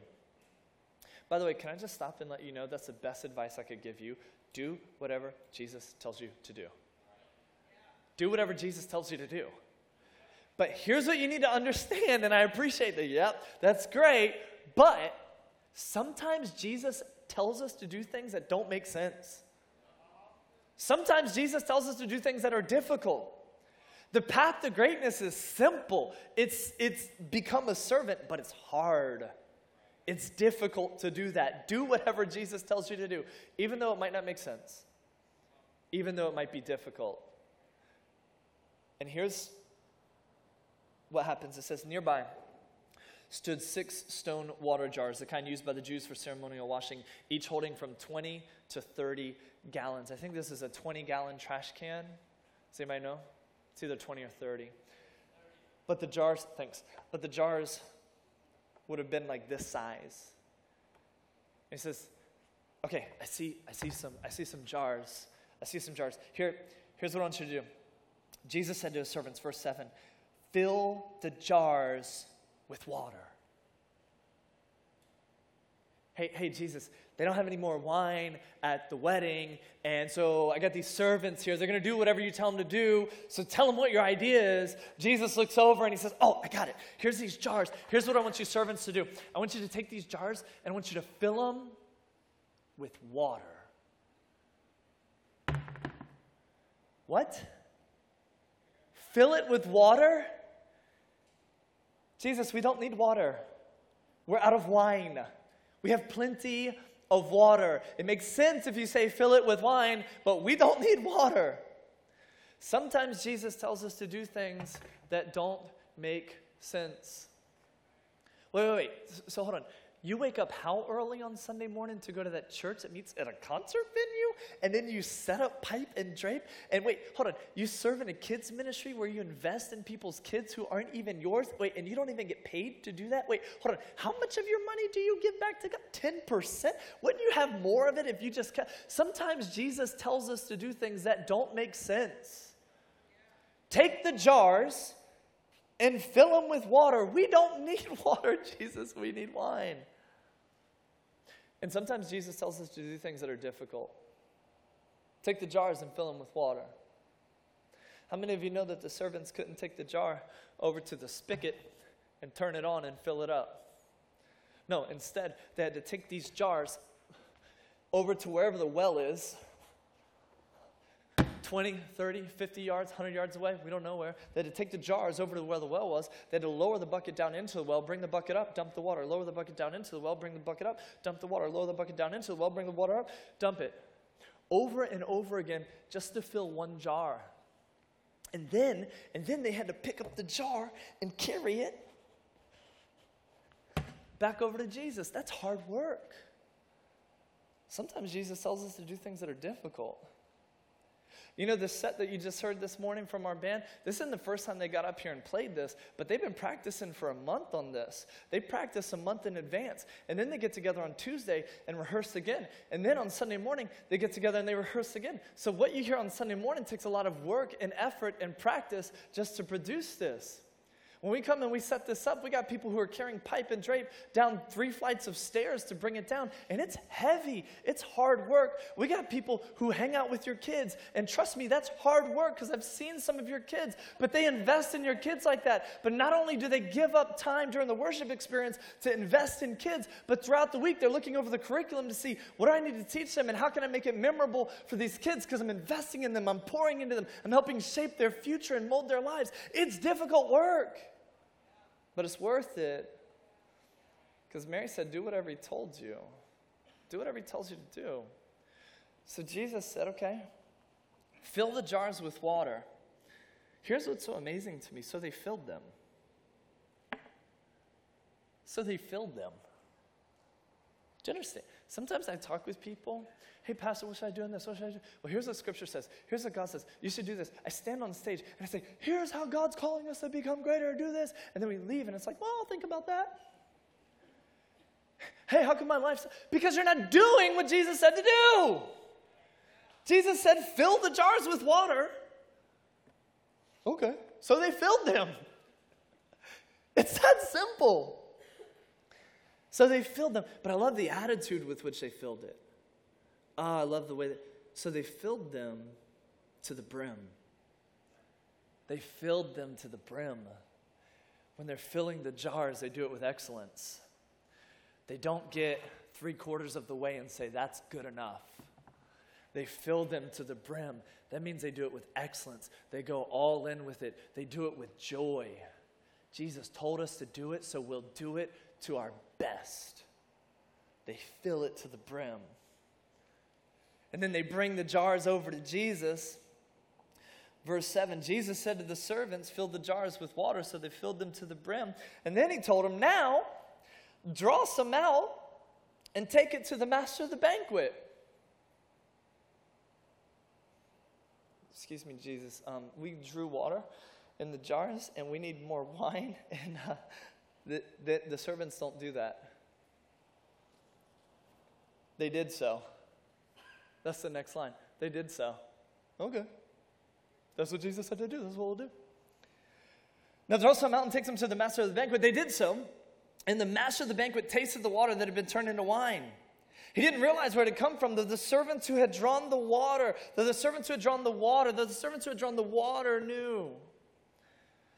By the way, can I just stop and let you know that's the best advice I could give you? Do whatever Jesus tells you to do. Do whatever Jesus tells you to do. But here's what you need to understand, and I appreciate that. Yep, that's great. But sometimes Jesus tells us to do things that don't make sense. Sometimes Jesus tells us to do things that are difficult. The path to greatness is simple. It's, it's become a servant, but it's hard. It's difficult to do that. Do whatever Jesus tells you to do, even though it might not make sense, even though it might be difficult. And here's what happens it says, nearby stood six stone water jars, the kind used by the Jews for ceremonial washing, each holding from 20 to 30 gallons. I think this is a 20 gallon trash can. Does anybody know? It's either 20 or 30. But the jars, thanks, but the jars would have been like this size. he says, okay, I see, I see some, I see some jars. I see some jars. Here, here's what I want you to do. Jesus said to his servants, verse 7, fill the jars with water. Hey, hey, Jesus, they don't have any more wine at the wedding. And so I got these servants here. They're going to do whatever you tell them to do. So tell them what your idea is. Jesus looks over and he says, Oh, I got it. Here's these jars. Here's what I want you servants to do. I want you to take these jars and I want you to fill them with water. What? Fill it with water? Jesus, we don't need water. We're out of wine. We have plenty of water. It makes sense if you say fill it with wine, but we don't need water. Sometimes Jesus tells us to do things that don't make sense. Wait, wait, wait. So hold on. You wake up how early on Sunday morning to go to that church that meets at a concert venue? And then you set up pipe and drape? And wait, hold on. You serve in a kids' ministry where you invest in people's kids who aren't even yours? Wait, and you don't even get paid to do that? Wait, hold on. How much of your money do you give back to God? 10%? Wouldn't you have more of it if you just kept? Sometimes Jesus tells us to do things that don't make sense. Take the jars and fill them with water. We don't need water, Jesus. We need wine. And sometimes Jesus tells us to do things that are difficult. Take the jars and fill them with water. How many of you know that the servants couldn't take the jar over to the spigot and turn it on and fill it up? No, instead, they had to take these jars over to wherever the well is 20, 30, 50 yards, 100 yards away, we don't know where. They had to take the jars over to where the well was. They had to lower the bucket down into the well, bring the bucket up, dump the water, lower the bucket down into the well, bring the bucket up, dump the water, lower the bucket down into the well, bring the water up, dump it. Over and over again just to fill one jar. And then, and then they had to pick up the jar and carry it back over to Jesus. That's hard work. Sometimes Jesus tells us to do things that are difficult. You know, the set that you just heard this morning from our band, this isn't the first time they got up here and played this, but they've been practicing for a month on this. They practice a month in advance, and then they get together on Tuesday and rehearse again. And then on Sunday morning, they get together and they rehearse again. So, what you hear on Sunday morning takes a lot of work and effort and practice just to produce this. When we come and we set this up, we got people who are carrying pipe and drape down three flights of stairs to bring it down, and it's heavy. It's hard work. We got people who hang out with your kids, and trust me, that's hard work because I've seen some of your kids, but they invest in your kids like that. But not only do they give up time during the worship experience to invest in kids, but throughout the week they're looking over the curriculum to see what do I need to teach them and how can I make it memorable for these kids because I'm investing in them, I'm pouring into them, I'm helping shape their future and mold their lives. It's difficult work. But it's worth it because Mary said, Do whatever he told you. Do whatever he tells you to do. So Jesus said, Okay, fill the jars with water. Here's what's so amazing to me. So they filled them. So they filled them. Do you understand? Sometimes I talk with people hey, Pastor, what should I do in this? What should I do? Well, here's what Scripture says. Here's what God says. You should do this. I stand on stage and I say, here's how God's calling us to become greater, do this. And then we leave and it's like, well, I'll think about that. Hey, how come my life? Because you're not doing what Jesus said to do. Jesus said, fill the jars with water. Okay. So they filled them. It's that simple. So they filled them. But I love the attitude with which they filled it. Ah, I love the way that. So they filled them to the brim. They filled them to the brim. When they're filling the jars, they do it with excellence. They don't get three quarters of the way and say, that's good enough. They fill them to the brim. That means they do it with excellence. They go all in with it, they do it with joy. Jesus told us to do it, so we'll do it to our best. They fill it to the brim. And then they bring the jars over to Jesus. Verse 7 Jesus said to the servants, Fill the jars with water. So they filled them to the brim. And then he told them, Now draw some out and take it to the master of the banquet. Excuse me, Jesus. Um, we drew water in the jars and we need more wine. And uh, the, the, the servants don't do that. They did so. That's the next line. They did so. Okay. That's what Jesus said to do. That's what we'll do. Now, draw some out and takes them to the master of the banquet. They did so. And the master of the banquet tasted the water that had been turned into wine. He didn't realize where it had come from. That the servants who had drawn the water, that the servants who had drawn the water, that the servants who had drawn the water knew.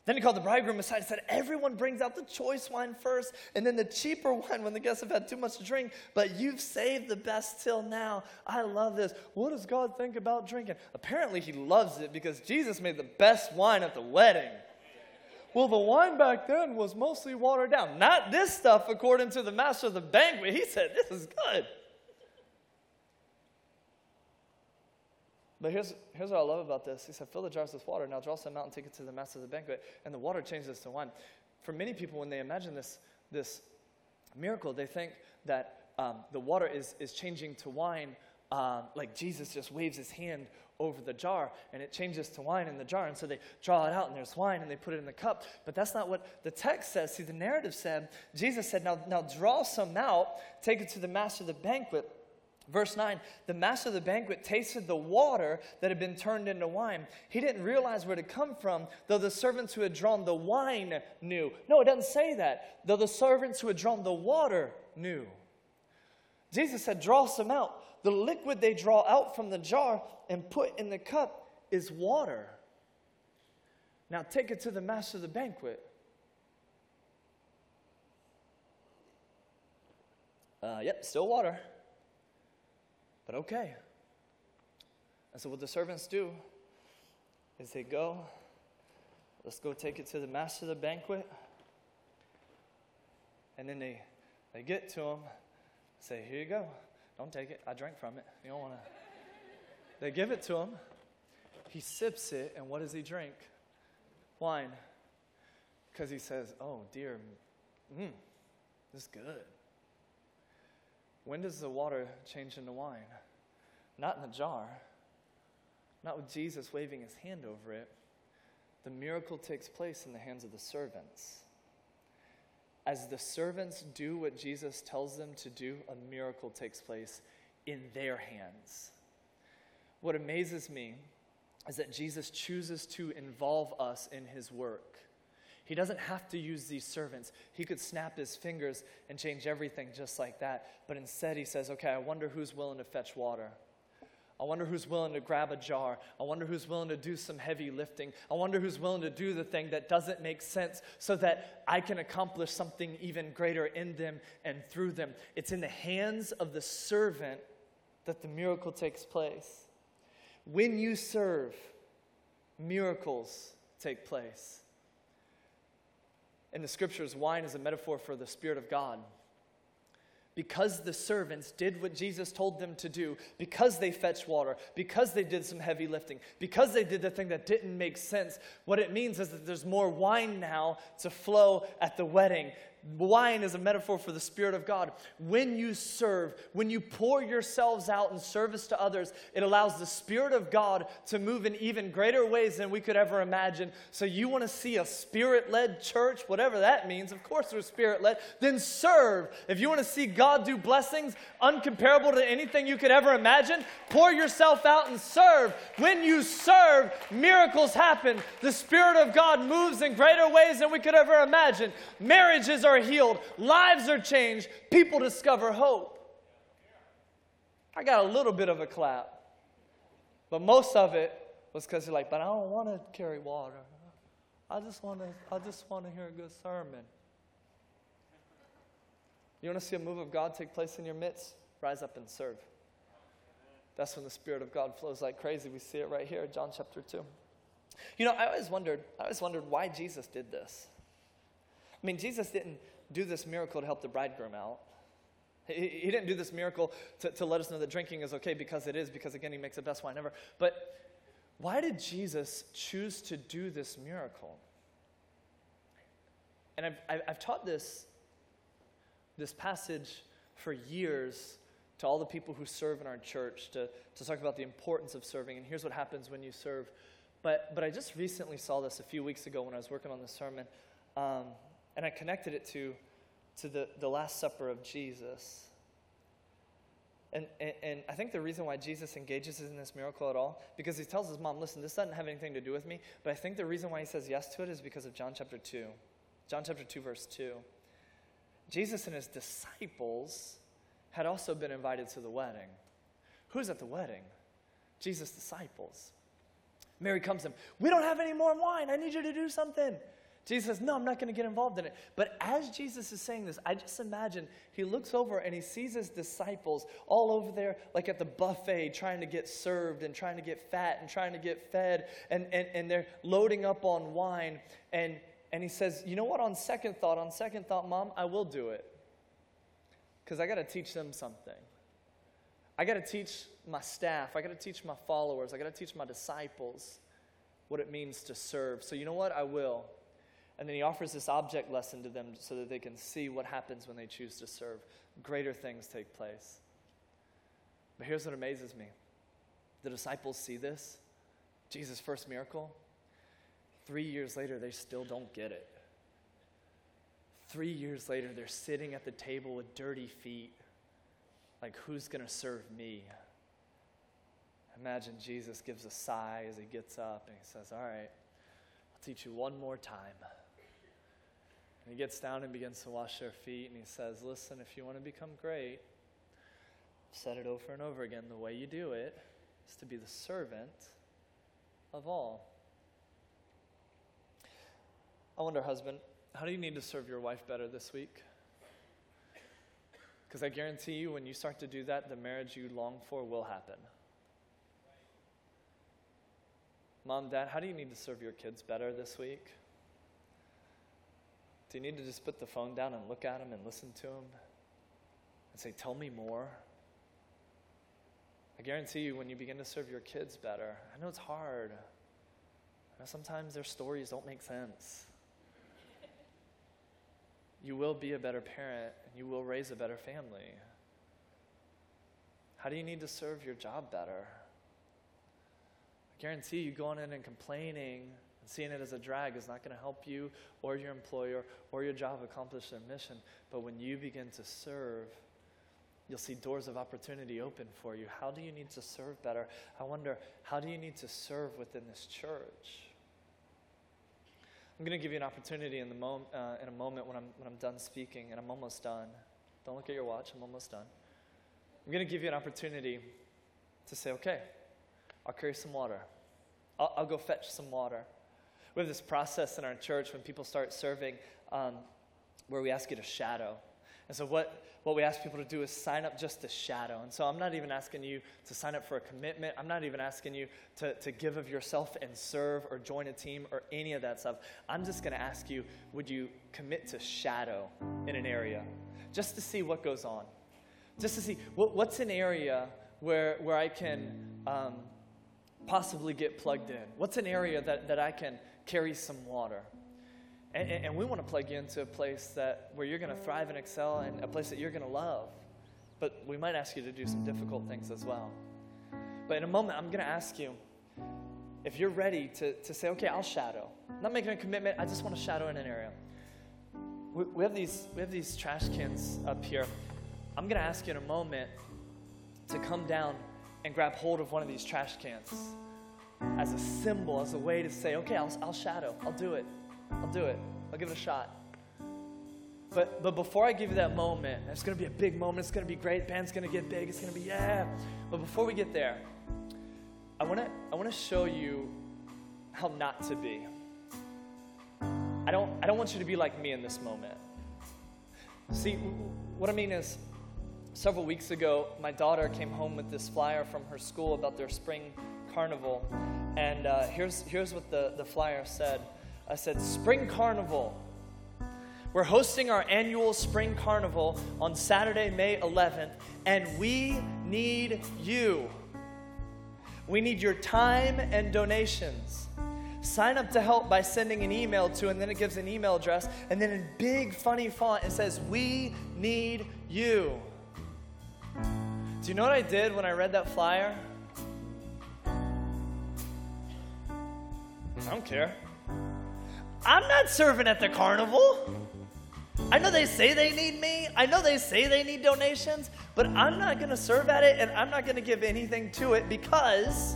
Then he called the bridegroom aside and said, Everyone brings out the choice wine first, and then the cheaper wine when the guests have had too much to drink, but you've saved the best till now. I love this. What does God think about drinking? Apparently, he loves it because Jesus made the best wine at the wedding. Well, the wine back then was mostly watered down. Not this stuff, according to the master of the banquet. He said, This is good. But here's, here's what I love about this. He said, Fill the jars with water. Now draw some out and take it to the master of the banquet. And the water changes to wine. For many people, when they imagine this, this miracle, they think that um, the water is, is changing to wine, um, like Jesus just waves his hand over the jar and it changes to wine in the jar. And so they draw it out and there's wine and they put it in the cup. But that's not what the text says. See, the narrative said, Jesus said, Now, now draw some out, take it to the master of the banquet. Verse 9, the master of the banquet tasted the water that had been turned into wine. He didn't realize where it had come from, though the servants who had drawn the wine knew. No, it doesn't say that. Though the servants who had drawn the water knew. Jesus said, Draw some out. The liquid they draw out from the jar and put in the cup is water. Now take it to the master of the banquet. Uh, yep, still water. But okay. And so, what the servants do is they go, let's go take it to the master of the banquet. And then they, they get to him, say, Here you go. Don't take it. I drank from it. You don't want to. They give it to him. He sips it, and what does he drink? Wine. Because he says, Oh, dear, mm, this is good. When does the water change into wine? Not in the jar, not with Jesus waving his hand over it. The miracle takes place in the hands of the servants. As the servants do what Jesus tells them to do, a miracle takes place in their hands. What amazes me is that Jesus chooses to involve us in his work. He doesn't have to use these servants. He could snap his fingers and change everything just like that. But instead, he says, Okay, I wonder who's willing to fetch water. I wonder who's willing to grab a jar. I wonder who's willing to do some heavy lifting. I wonder who's willing to do the thing that doesn't make sense so that I can accomplish something even greater in them and through them. It's in the hands of the servant that the miracle takes place. When you serve, miracles take place. In the scriptures, wine is a metaphor for the Spirit of God. Because the servants did what Jesus told them to do, because they fetched water, because they did some heavy lifting, because they did the thing that didn't make sense, what it means is that there's more wine now to flow at the wedding. Wine is a metaphor for the Spirit of God. When you serve, when you pour yourselves out in service to others, it allows the Spirit of God to move in even greater ways than we could ever imagine. So, you want to see a Spirit led church, whatever that means, of course, we're Spirit led, then serve. If you want to see God do blessings uncomparable to anything you could ever imagine, pour yourself out and serve. When you serve, miracles happen. The Spirit of God moves in greater ways than we could ever imagine. Marriages are are healed, lives are changed, people discover hope. I got a little bit of a clap, but most of it was because you're like, but I don't want to carry water. I just want to, I just want to hear a good sermon. You want to see a move of God take place in your midst? Rise up and serve. That's when the Spirit of God flows like crazy. We see it right here, John chapter 2. You know, I always wondered, I always wondered why Jesus did this. I mean, Jesus didn't do this miracle to help the bridegroom out. He, he didn't do this miracle to, to let us know that drinking is okay because it is, because again, he makes the best wine ever. But why did Jesus choose to do this miracle? And I've, I've, I've taught this, this passage for years to all the people who serve in our church to, to talk about the importance of serving. And here's what happens when you serve. But, but I just recently saw this a few weeks ago when I was working on the sermon, um, and I connected it to, to the, the Last Supper of Jesus. And, and, and, I think the reason why Jesus engages in this miracle at all, because he tells his mom, listen, this doesn't have anything to do with me, but I think the reason why he says yes to it is because of John chapter 2. John chapter 2, verse 2. Jesus and his disciples had also been invited to the wedding. Who's at the wedding? Jesus' disciples. Mary comes to him, We don't have any more wine. I need you to do something. Jesus says, No, I'm not going to get involved in it. But as Jesus is saying this, I just imagine he looks over and he sees his disciples all over there, like at the buffet, trying to get served and trying to get fat and trying to get fed. And, and, and they're loading up on wine. And, and he says, You know what? On second thought, on second thought, mom, I will do it because I got to teach them something. I got to teach my staff, I got to teach my followers, I got to teach my disciples what it means to serve. So, you know what? I will. And then he offers this object lesson to them so that they can see what happens when they choose to serve. Greater things take place. But here's what amazes me the disciples see this Jesus' first miracle. Three years later, they still don't get it. Three years later, they're sitting at the table with dirty feet. Like, who's going to serve me? Imagine Jesus gives a sigh as he gets up and he says, All right, I'll teach you one more time. And he gets down and begins to wash their feet and he says, Listen, if you want to become great, I've said it over and over again. The way you do it is to be the servant of all. I wonder, husband, how do you need to serve your wife better this week? Because I guarantee you, when you start to do that, the marriage you long for will happen. Mom, Dad, how do you need to serve your kids better this week? Do you need to just put the phone down and look at them and listen to them and say, Tell me more? I guarantee you, when you begin to serve your kids better, I know it's hard. I know sometimes their stories don't make sense you will be a better parent and you will raise a better family. How do you need to serve your job better? I guarantee you going in and complaining and seeing it as a drag is not going to help you or your employer or your job accomplish their mission. But when you begin to serve, you'll see doors of opportunity open for you. How do you need to serve better? I wonder, how do you need to serve within this church? I'm going to give you an opportunity in, the mom- uh, in a moment when I'm, when I'm done speaking, and I'm almost done. Don't look at your watch, I'm almost done. I'm going to give you an opportunity to say, okay, I'll carry some water. I'll, I'll go fetch some water. We have this process in our church when people start serving um, where we ask you to shadow. And so, what, what we ask people to do is sign up just to shadow. And so, I'm not even asking you to sign up for a commitment. I'm not even asking you to, to give of yourself and serve or join a team or any of that stuff. I'm just going to ask you would you commit to shadow in an area just to see what goes on? Just to see what, what's an area where, where I can um, possibly get plugged in? What's an area that, that I can carry some water? And, and, we want to plug you into a place that where you're going to thrive and excel and a place that you're going to love. But we might ask you to do some difficult things as well. But in a moment, I'm going to ask you if you're ready to, to say, okay, I'll shadow. I'm not making a commitment, I just want to shadow in an area. We, we, have these, we have these trash cans up here. I'm going to ask you in a moment to come down and grab hold of one of these trash cans as a symbol, as a way to say, okay, I'll, I'll shadow, I'll do it. I'll do it. I'll give it a shot. But, but before I give you that moment, it's going to be a big moment. It's going to be great. Band's going to get big. It's going to be, yeah. But before we get there, I want to I want to show you how not to be. I don't, I don't want you to be like me in this moment. See, what I mean is, several weeks ago, my daughter came home with this flyer from her school about their spring carnival. And uh, here's, here's what the, the flyer said I said, Spring Carnival. We're hosting our annual Spring Carnival on Saturday, May 11th, and we need you. We need your time and donations. Sign up to help by sending an email to, and then it gives an email address, and then in big funny font it says, We need you. Do you know what I did when I read that flyer? I don't care. I'm not serving at the carnival. I know they say they need me. I know they say they need donations, but I'm not going to serve at it and I'm not going to give anything to it because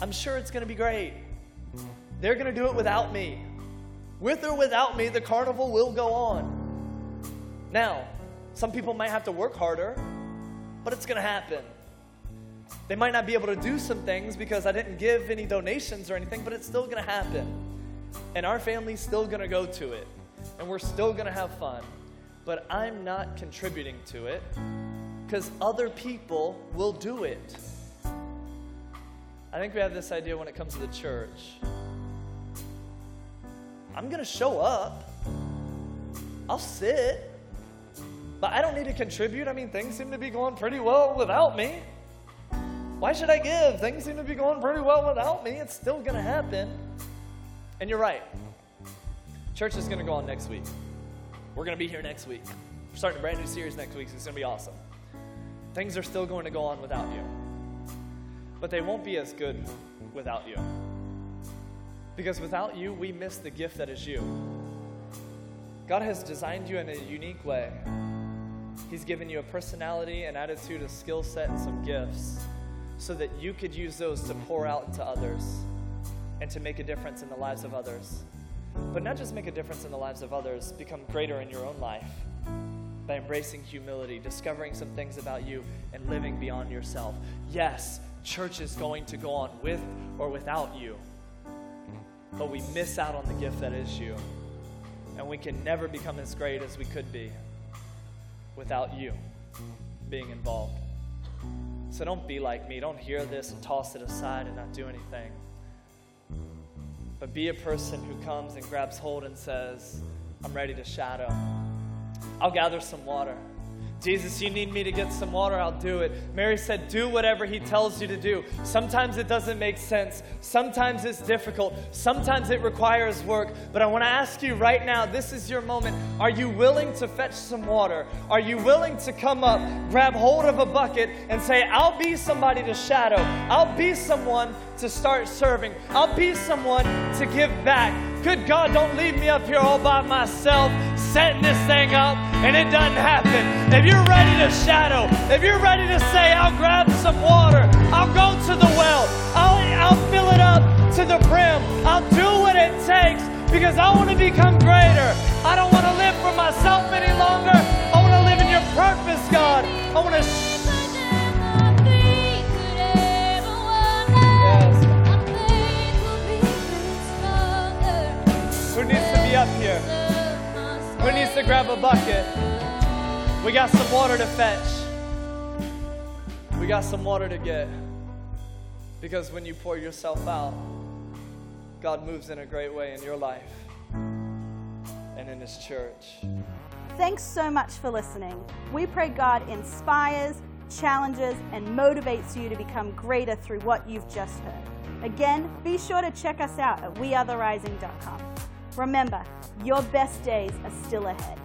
I'm sure it's going to be great. They're going to do it without me. With or without me, the carnival will go on. Now, some people might have to work harder, but it's going to happen. They might not be able to do some things because I didn't give any donations or anything, but it's still going to happen. And our family's still going to go to it. And we're still going to have fun. But I'm not contributing to it because other people will do it. I think we have this idea when it comes to the church. I'm going to show up. I'll sit. But I don't need to contribute. I mean, things seem to be going pretty well without me. Why should I give? Things seem to be going pretty well without me. It's still going to happen. And you're right. Church is going to go on next week. We're going to be here next week. We're starting a brand new series next week, so it's going to be awesome. Things are still going to go on without you. But they won't be as good without you. Because without you, we miss the gift that is you. God has designed you in a unique way. He's given you a personality, an attitude, a skill set, and some gifts so that you could use those to pour out to others and to make a difference in the lives of others. But not just make a difference in the lives of others, become greater in your own life by embracing humility, discovering some things about you, and living beyond yourself. Yes, church is going to go on with or without you, but we miss out on the gift that is you. And we can never become as great as we could be without you being involved. So don't be like me. Don't hear this and toss it aside and not do anything. But be a person who comes and grabs hold and says, I'm ready to shadow. I'll gather some water. Jesus, you need me to get some water, I'll do it. Mary said, Do whatever he tells you to do. Sometimes it doesn't make sense. Sometimes it's difficult. Sometimes it requires work. But I want to ask you right now this is your moment. Are you willing to fetch some water? Are you willing to come up, grab hold of a bucket, and say, I'll be somebody to shadow? I'll be someone to start serving. I'll be someone to give back. Good God, don't leave me up here all by myself setting this thing up and it doesn't happen. If you're ready to shadow, if you're ready to say, I'll grab some water, I'll go to the well, I'll, I'll fill it up to the brim, I'll do what it takes because I want to become greater. I don't want to live for myself any longer. I want to live in your purpose, God. I want to. To grab a bucket? We got some water to fetch. We got some water to get. Because when you pour yourself out, God moves in a great way in your life and in His church. Thanks so much for listening. We pray God inspires, challenges, and motivates you to become greater through what you've just heard. Again, be sure to check us out at wearetherising.com. Remember, your best days are still ahead.